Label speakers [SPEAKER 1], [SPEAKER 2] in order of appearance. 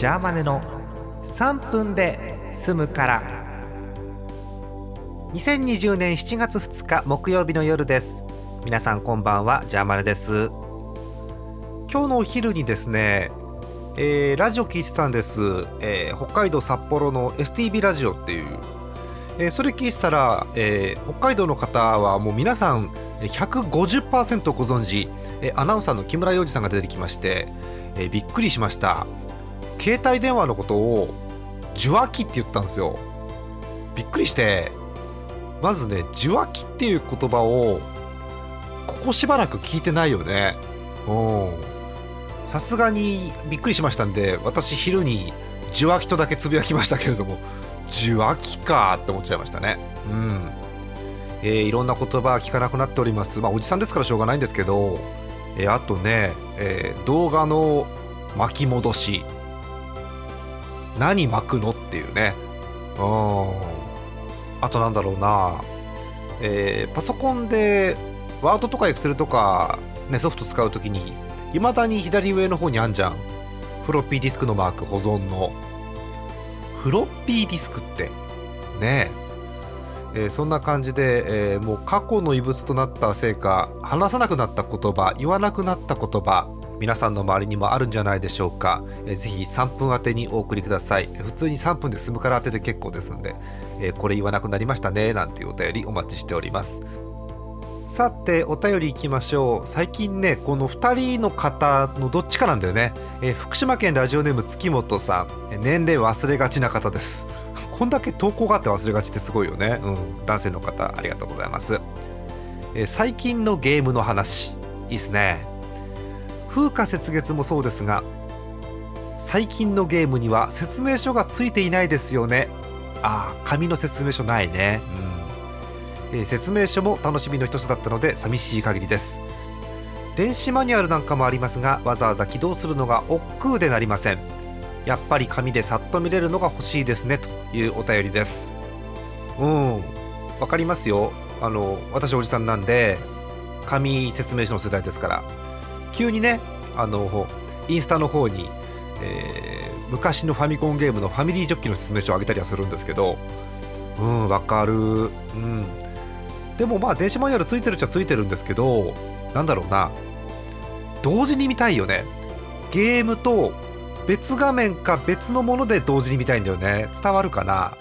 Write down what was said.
[SPEAKER 1] ジャーマネの3分で済むから。2020年7月2日木曜日の夜です。皆さんこんばんはジャーマネです。今日のお昼にですね、えー、ラジオ聞いてたんです、えー、北海道札幌の STB ラジオっていう、えー、それ聞いてたら、えー、北海道の方はもう皆さん150%ご存知、えー、アナウンサーの木村洋二さんが出てきまして、えー、びっくりしました。携帯電話のことを受話器って言ったんですよ。びっくりしてまずね受話器っていう言葉をここしばらく聞いてないよね。うん。さすがにびっくりしましたんで私昼に受話器とだけつぶやきましたけれども受話器かって思っちゃいましたね。うん。えー、いろんな言葉聞かなくなっております。まあおじさんですからしょうがないんですけど、えー、あとね、えー、動画の巻き戻し。何巻くのっていうね。うん。あとなんだろうな、えー、パソコンでワードとかエクセルとか、ね、ソフト使うときにいまだに左上の方にあんじゃん。フロッピーディスクのマーク保存の。フロッピーディスクってねえ。ー、そんな感じで、えー、もう過去の遺物となったせいか話さなくなった言葉言わなくなった言葉皆さんの周りにもあるんじゃないでしょうか、えー、ぜひ3分当てにお送りください。普通に3分で済むから当てて結構ですんで、えー、これ言わなくなりましたねなんていうお便りお待ちしております。さてお便りいきましょう。最近ねこの2人の方のどっちかなんだよね、えー、福島県ラジオネーム月本さん。年齢忘れがちな方です。こんだけ投稿があって忘れがちってすごいよね、うん、男性の方ありがとうございます、え、最近のゲームの話。いいっすね。風化雪月もそうですが最近のゲームには説明書がついていないですよね。ああ紙の説明書ないね。うん、えー、説明書も楽しみの一つだったので寂しい限りです。電子マニュアルなんかもありますがわざわざ起動するのが億劫でなりません。やっぱり紙でさっと見れるのが欲しいですねというお便りです。うん。わかりますよ。あの私おじさんなんで紙説明書の世代ですから急にねあのインスタの方に、えー、昔のファミコンゲームのファミリージョッキの説明書をあげたりはするんですけどうんわかる。うん。でもまあ電子マニュアルついてるっちゃついてるんですけどなんだろうな。同時に見たいよね。ゲームと別画面か別のもので同時に見たいんだよね。伝わるかな。